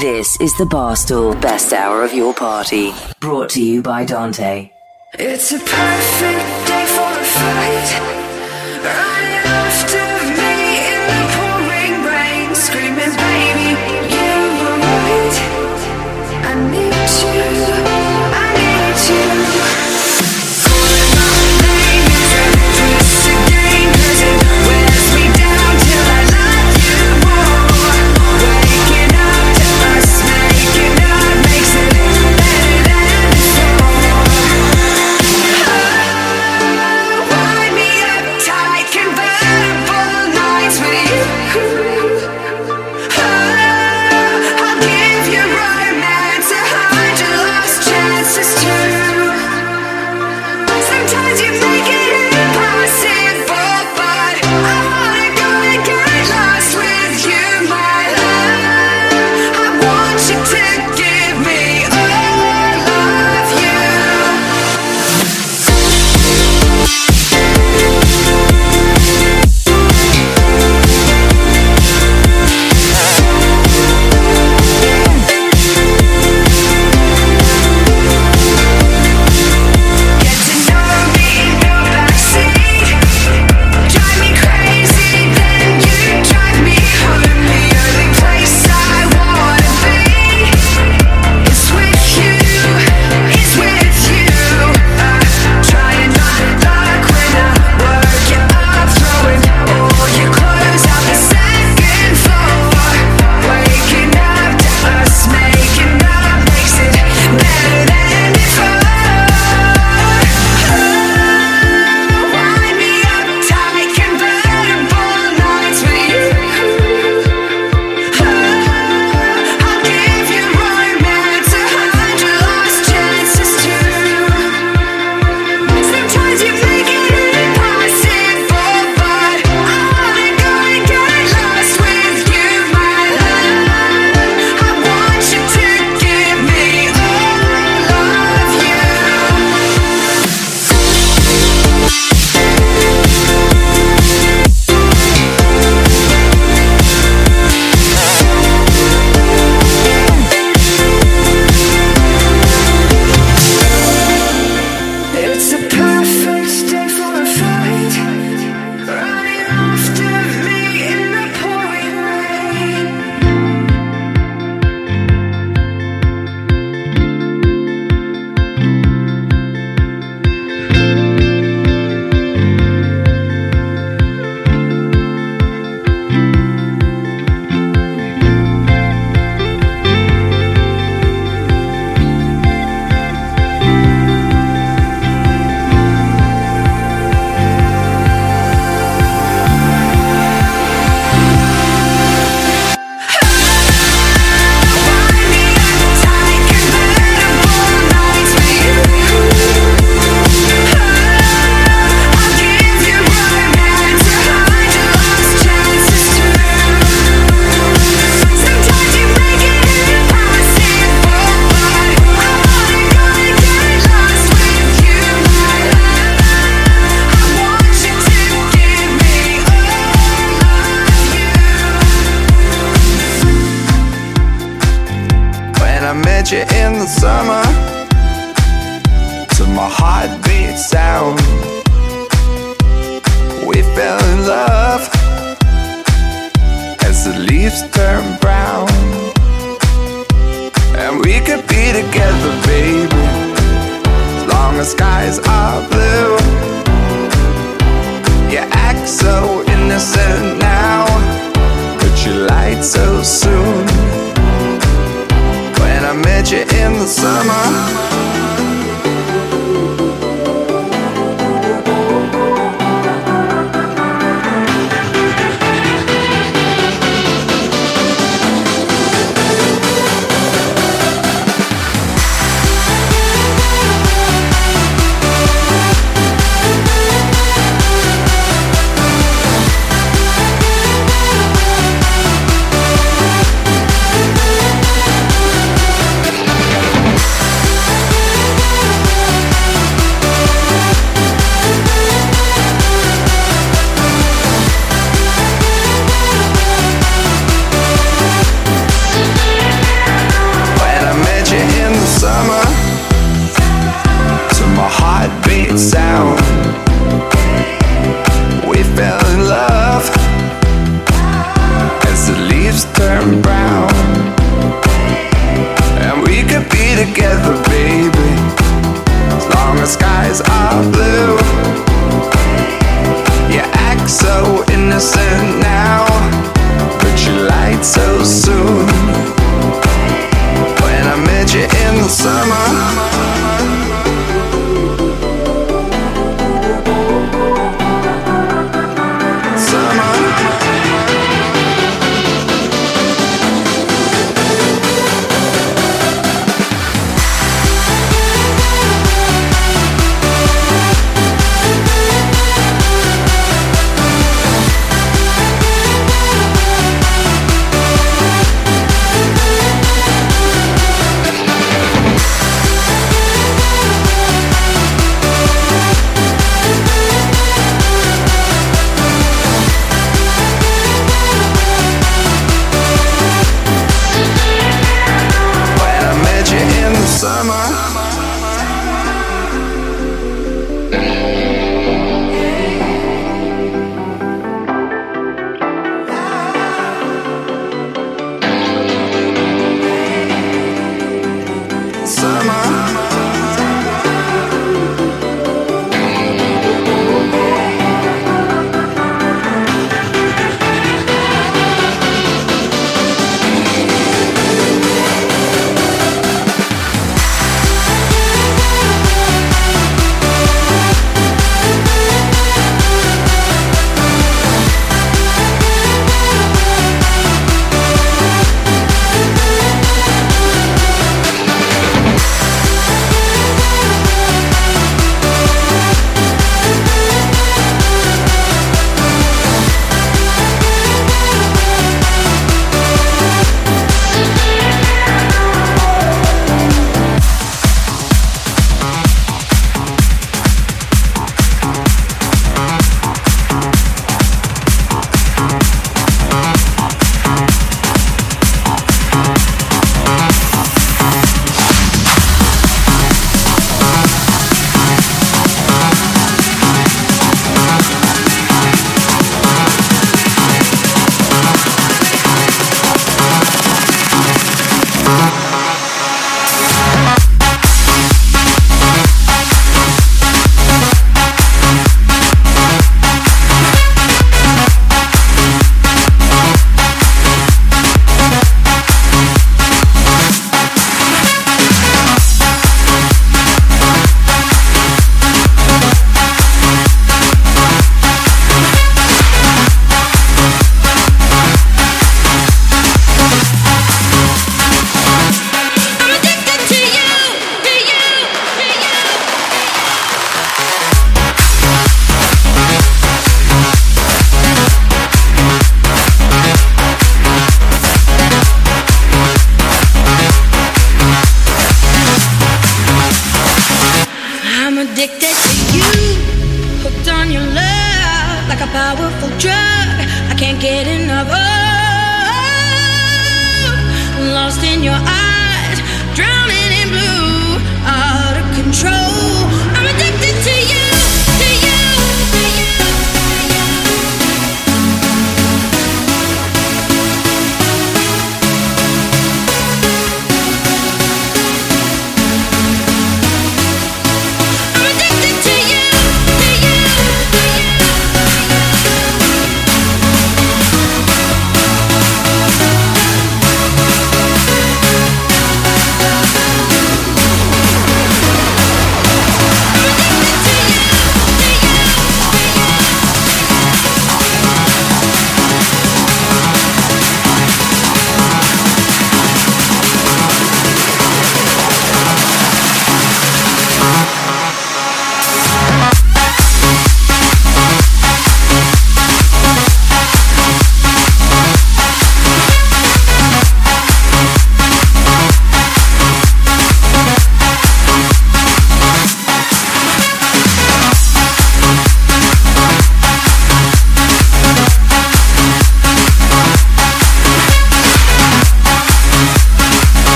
This is the Barstool Best Hour of Your Party, brought to you by Dante. It's a perfect day for a fight.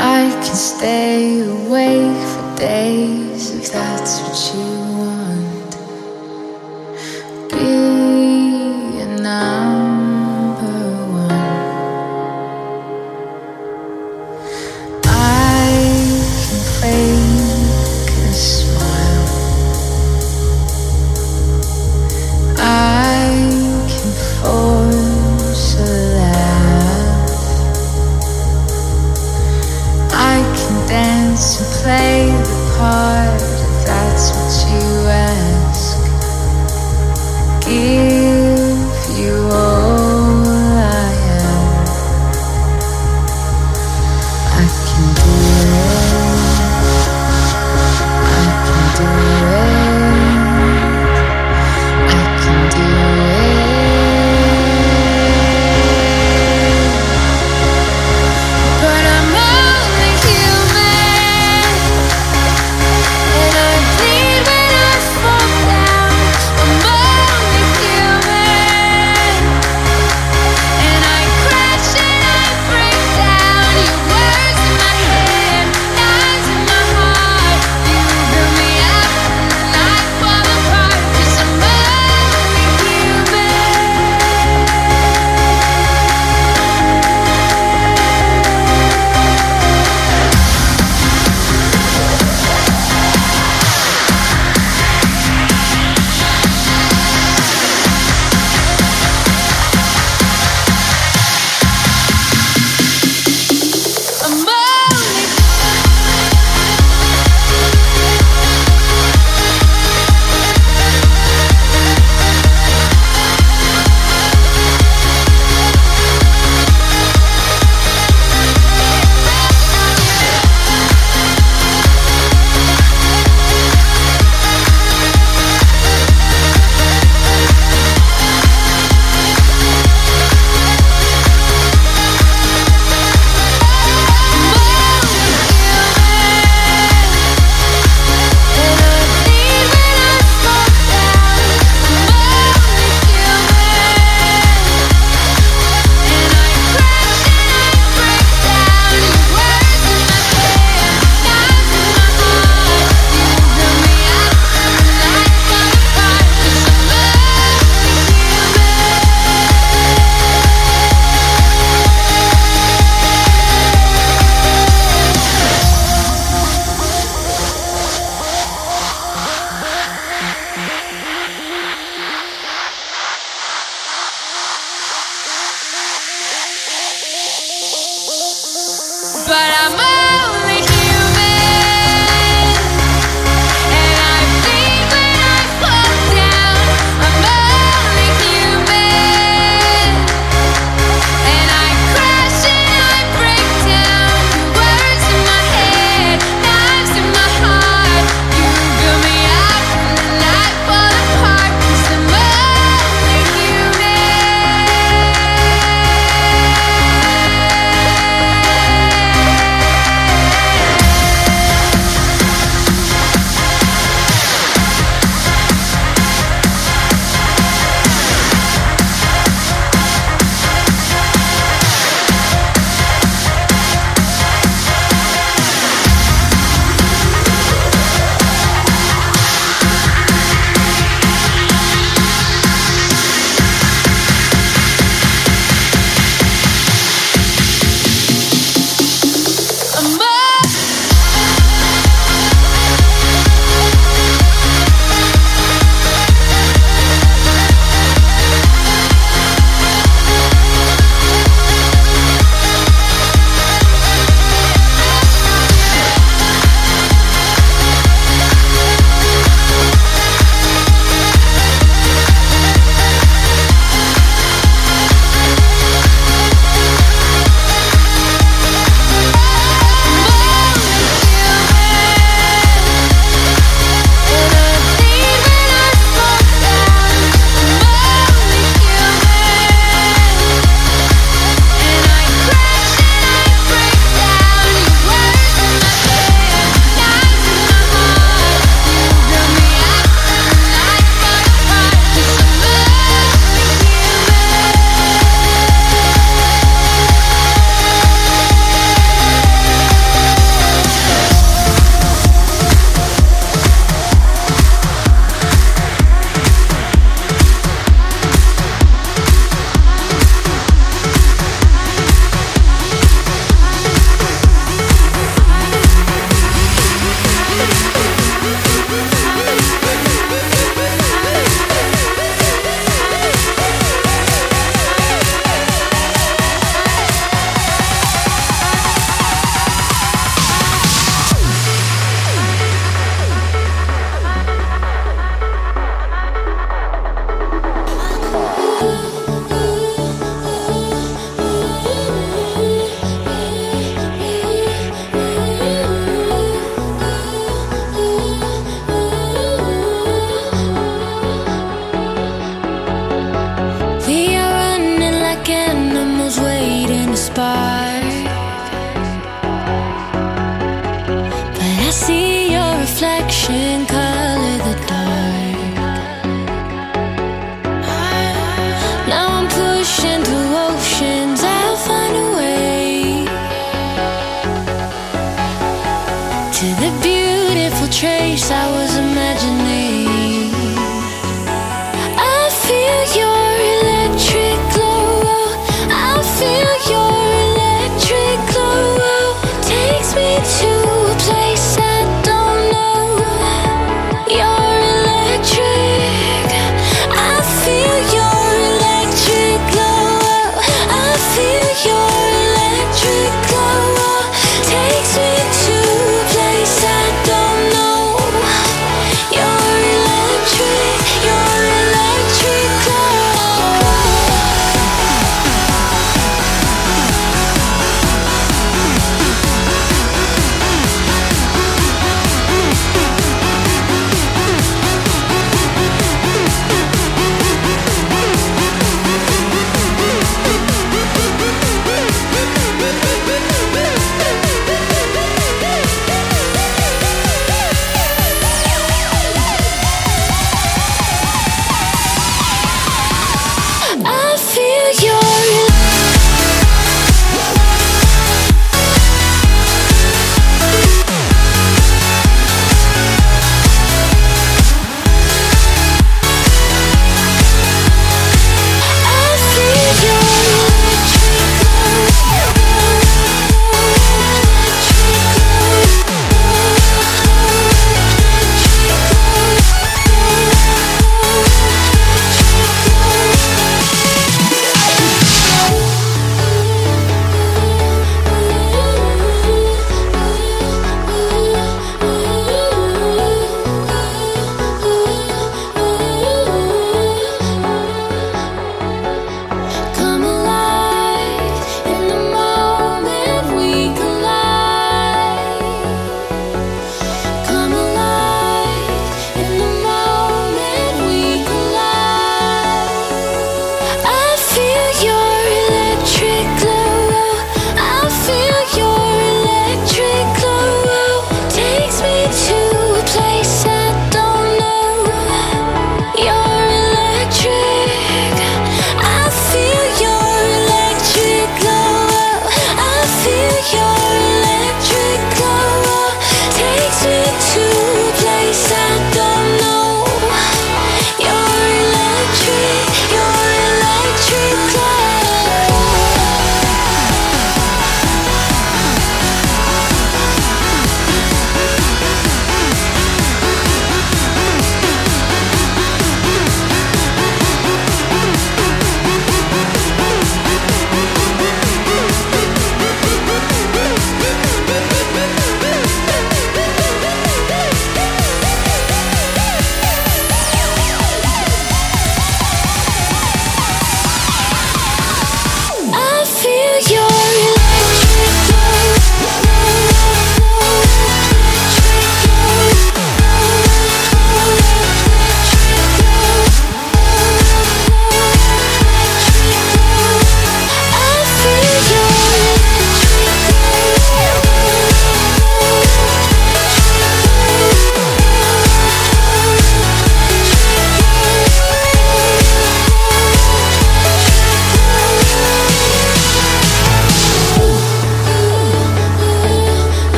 I can stay awake for days if that's what you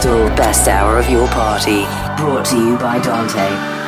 Barstool Best Hour of Your Party. Brought to you by Dante.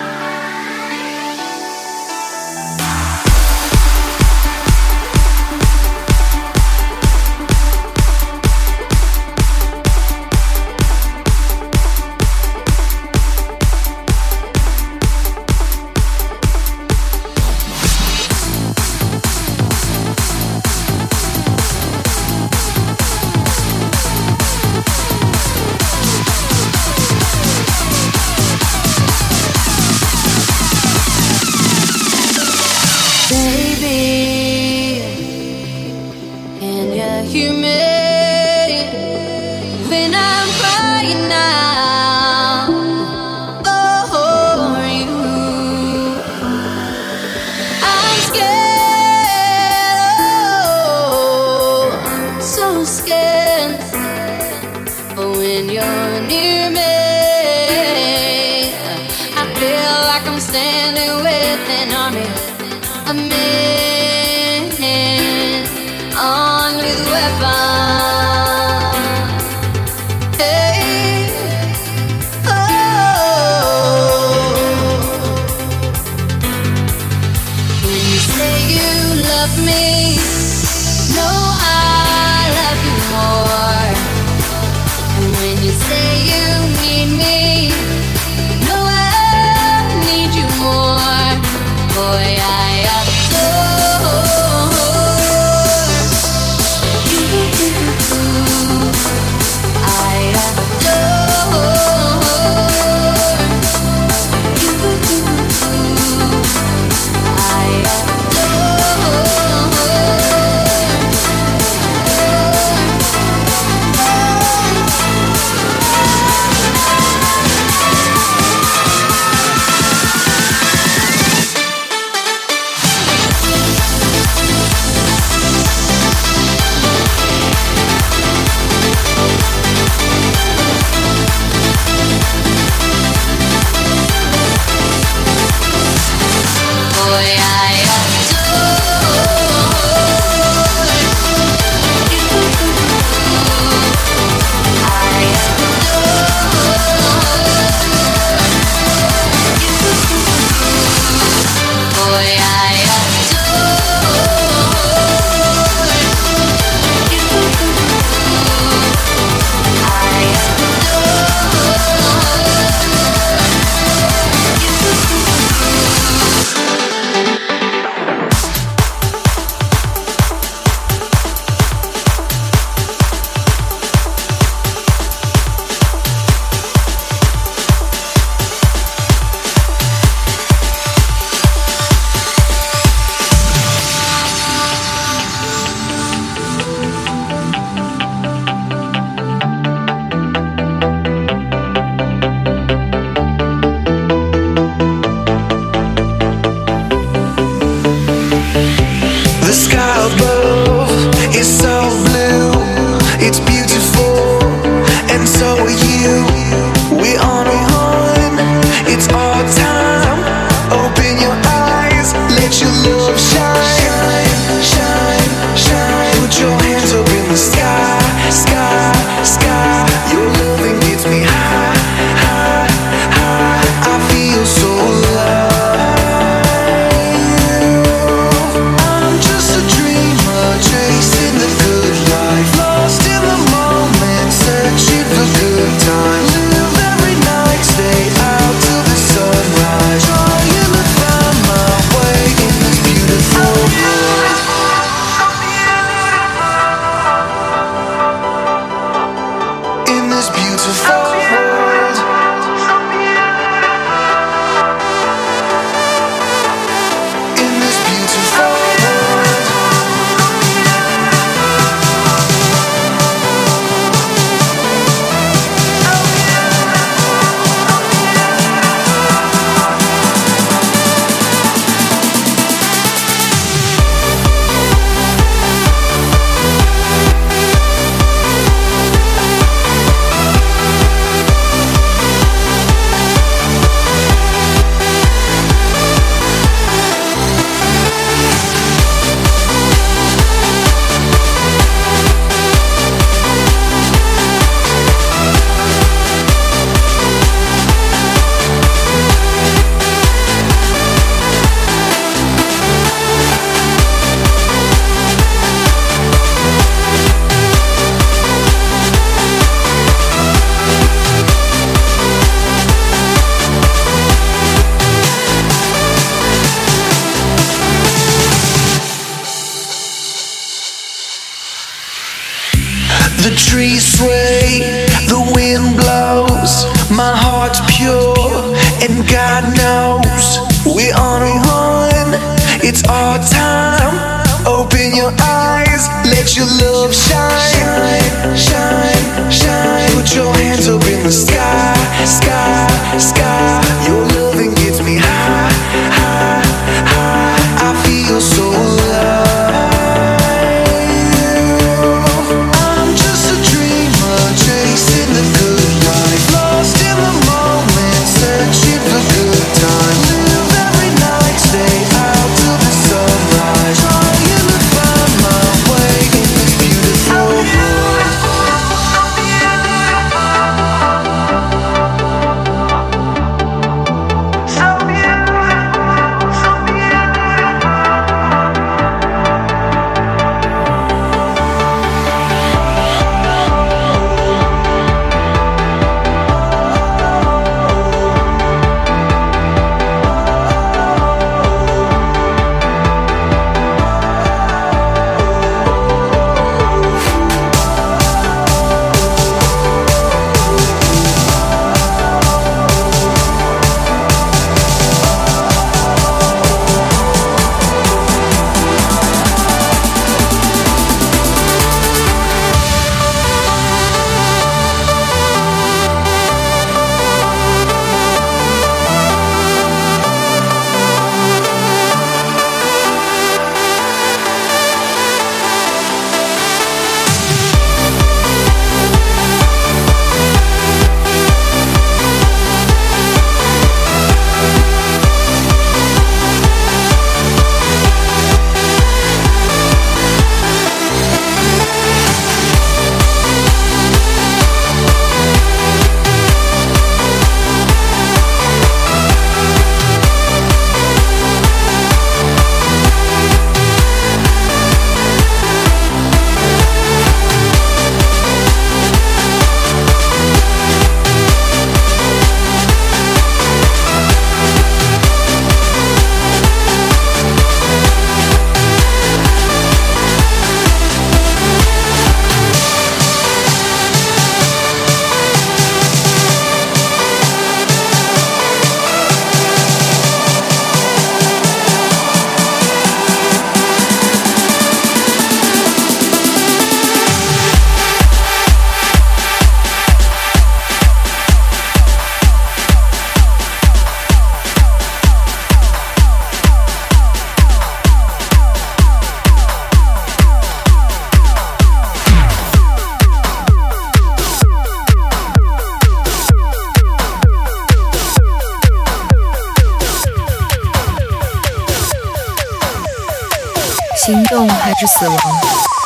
i Hedges Salon.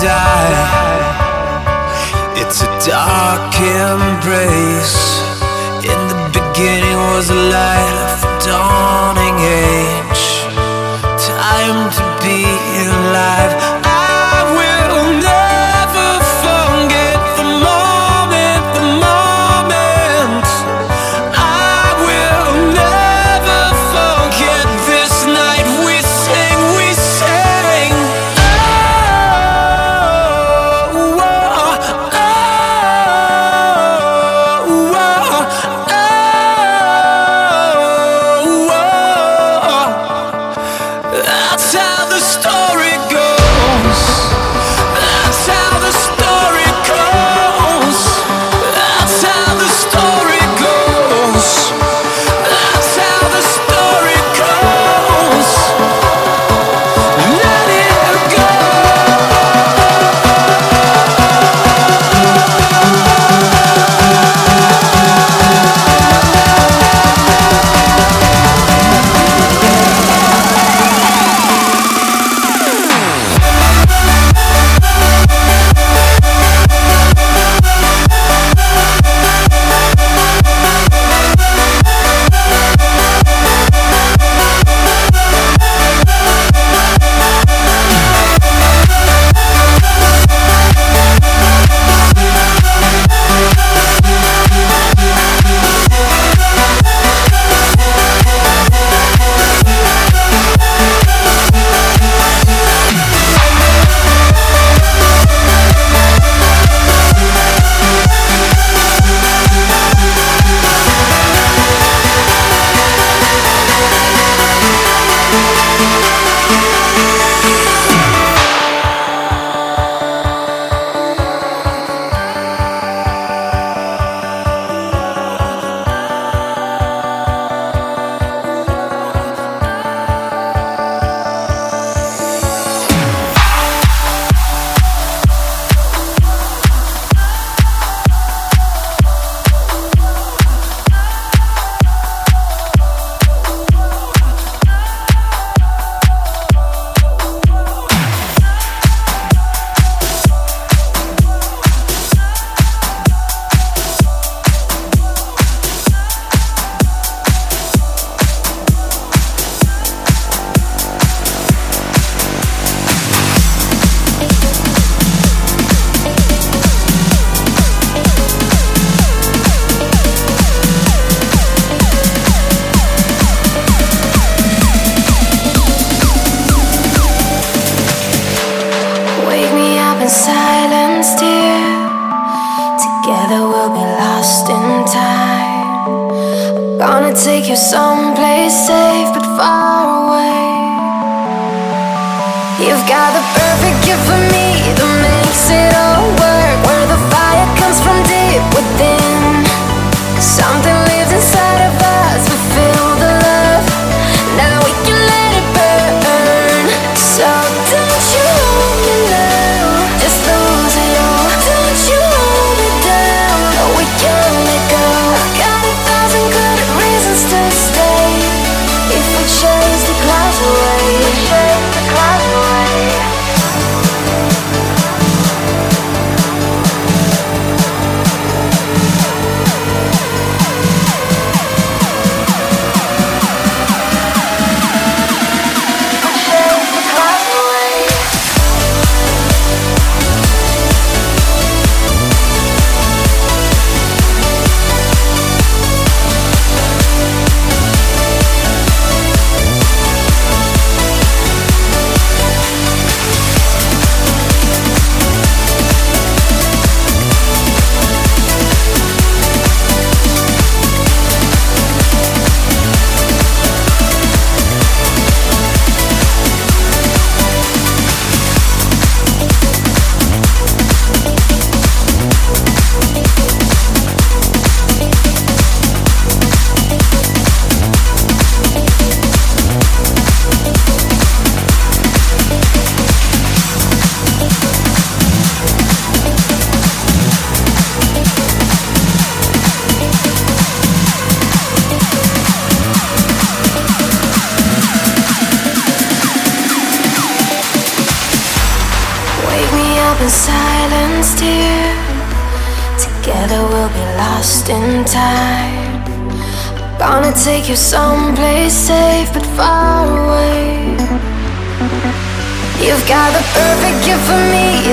die. It's a dark embrace. In the beginning was a light of dawn.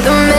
For me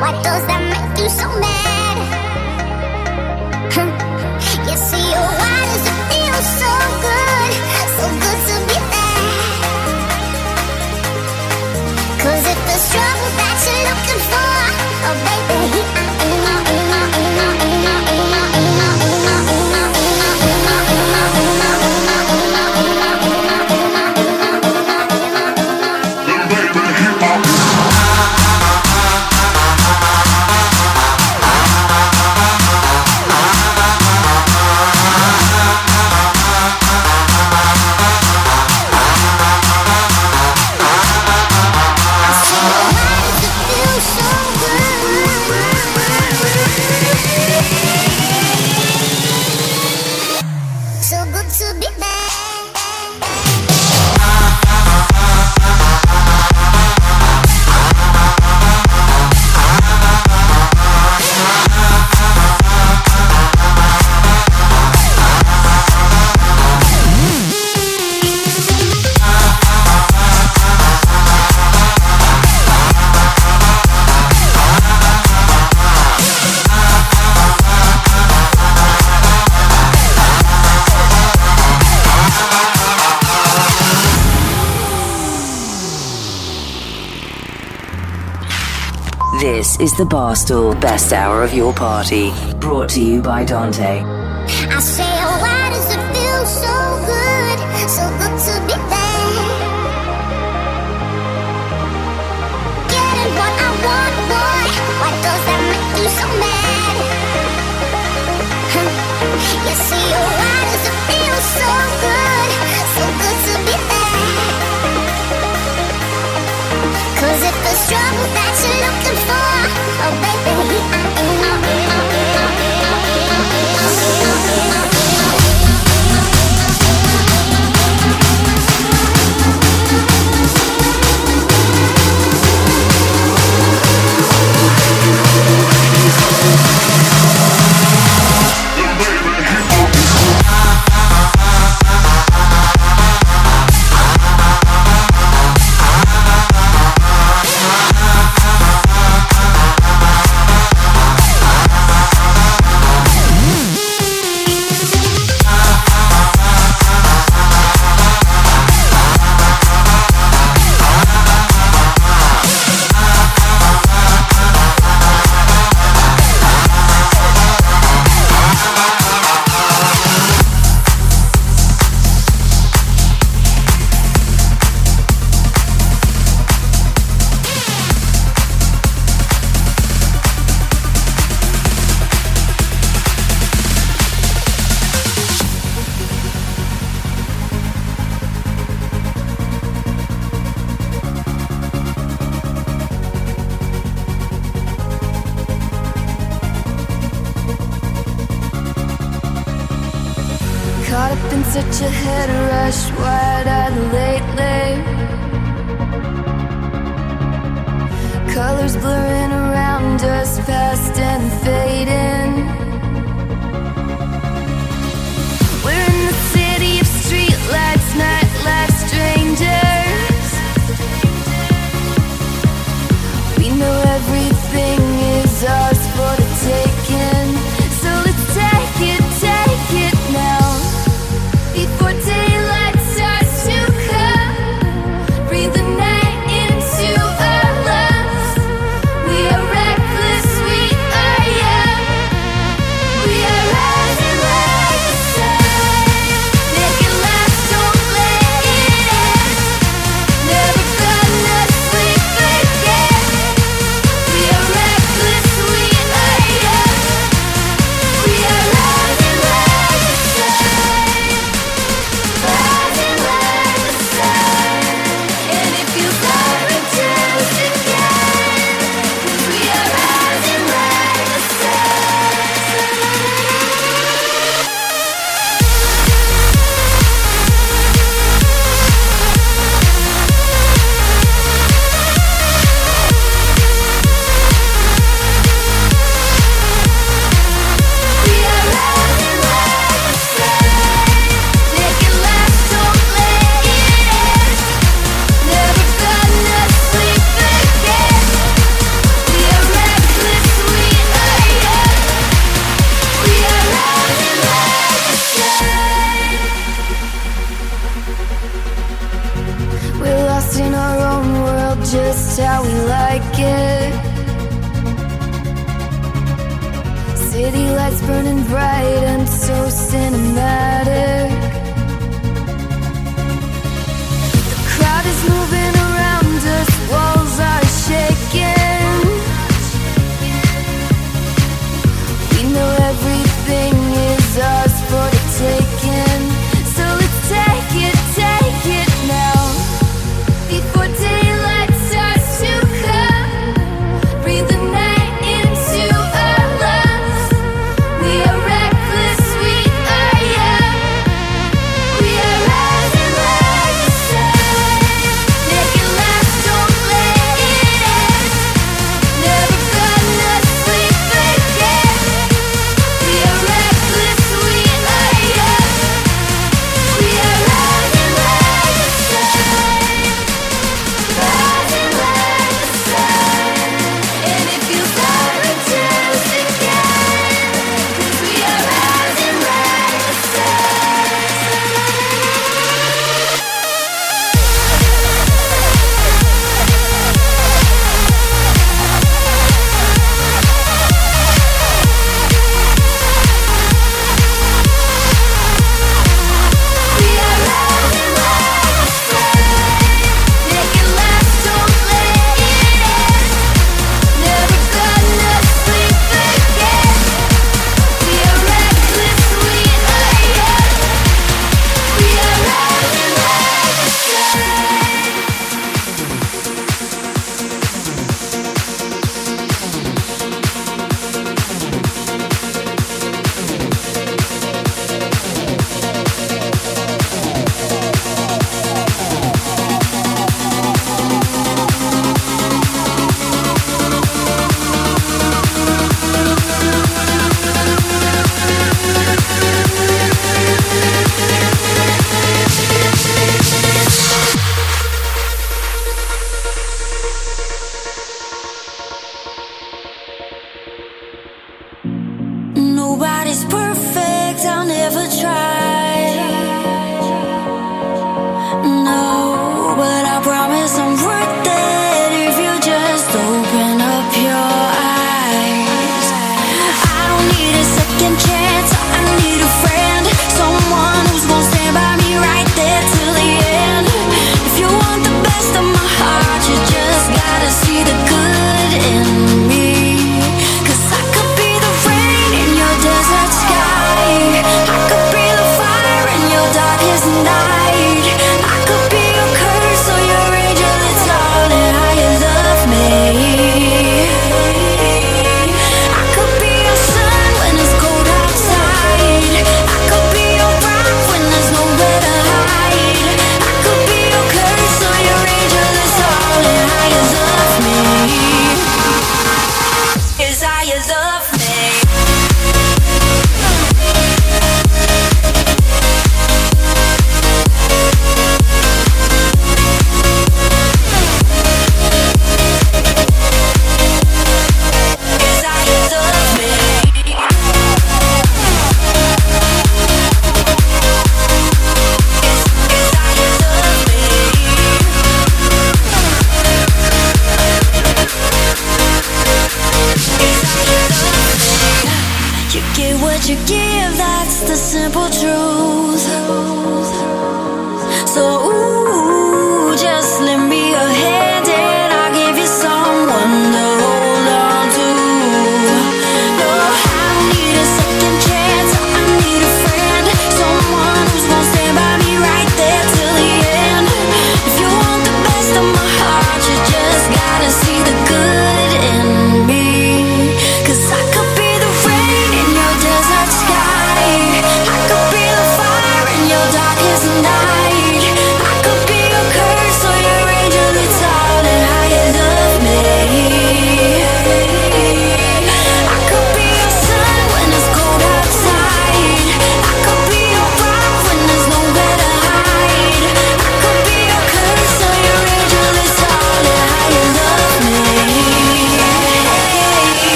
What does that make you so mad? Is the Barstool Best Hour of Your Party. Brought to you by Dante.